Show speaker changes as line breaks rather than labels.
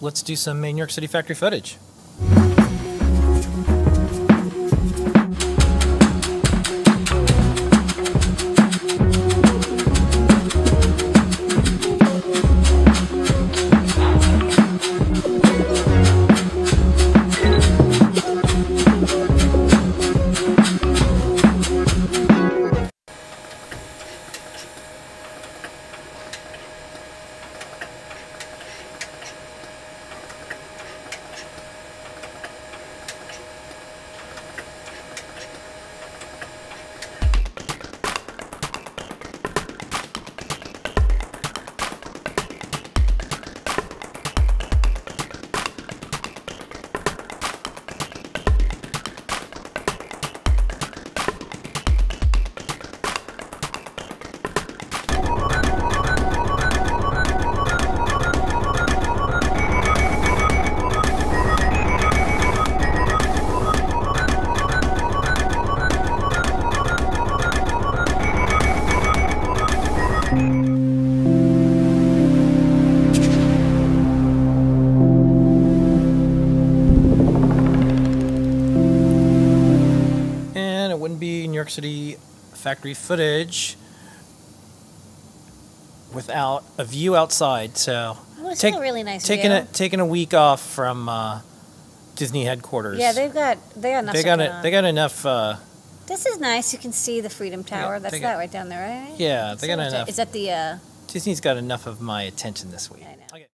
let's do some New York City factory footage. And it wouldn't be New York City factory footage without a view outside. So
Oh, it's
take-
a really nice
taking
view.
a taking a week off from uh, Disney headquarters.
Yeah, they've got they got enough.
they got
on.
They got enough. Uh,
This is nice. You can see the Freedom Tower. That's
they
that
got-
right down there, right?
yeah, they got
that-
enough.
Is that the? Uh,
Disney's got enough of my attention this week.